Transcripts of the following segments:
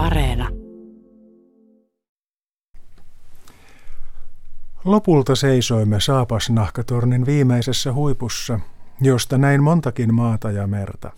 Areena. Lopulta seisoimme saapasnahkatornin viimeisessä huipussa, josta näin montakin maata ja merta.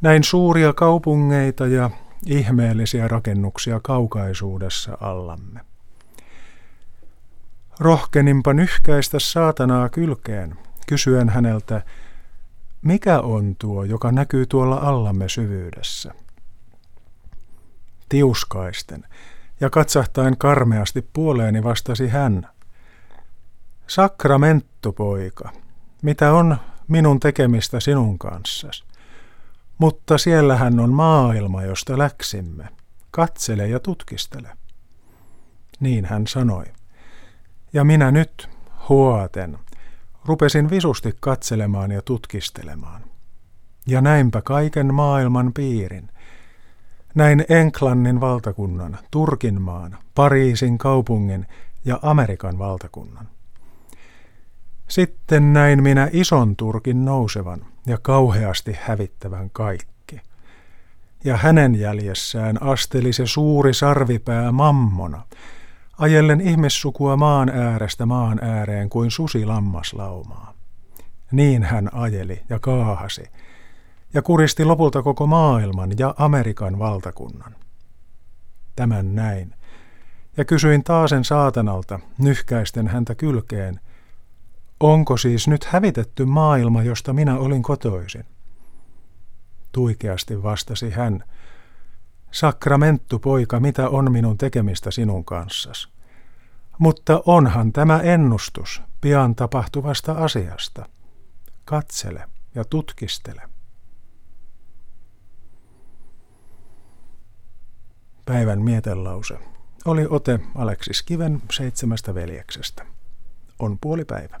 Näin suuria kaupungeita ja ihmeellisiä rakennuksia kaukaisuudessa allamme. Rohkeninpa nyhkäistä saatanaa kylkeen, kysyen häneltä, mikä on tuo, joka näkyy tuolla allamme syvyydessä? Tiuskaisten ja katsahtaen karmeasti puoleeni vastasi hän. Sakramenttu, poika, mitä on minun tekemistä sinun kanssasi? Mutta siellähän on maailma, josta läksimme. Katsele ja tutkistele. Niin hän sanoi. Ja minä nyt, huoten, rupesin visusti katselemaan ja tutkistelemaan. Ja näinpä kaiken maailman piirin. Näin Enklannin valtakunnan, Turkinmaan, Pariisin kaupungin ja Amerikan valtakunnan. Sitten näin minä ison Turkin nousevan ja kauheasti hävittävän kaikki. Ja hänen jäljessään asteli se suuri sarvipää mammona, ajellen ihmissukua maan äärestä maan ääreen kuin susi lammaslaumaa. Niin hän ajeli ja kaahasi, ja kuristi lopulta koko maailman ja Amerikan valtakunnan. Tämän näin, ja kysyin taasen saatanalta, nyhkäisten häntä kylkeen, onko siis nyt hävitetty maailma, josta minä olin kotoisin? Tuikeasti vastasi hän, Sakramenttu poika, mitä on minun tekemistä sinun kanssasi? Mutta onhan tämä ennustus pian tapahtuvasta asiasta. Katsele ja tutkistele. Päivän mietelause oli ote Aleksis Kiven seitsemästä veljeksestä. On puoli päivä.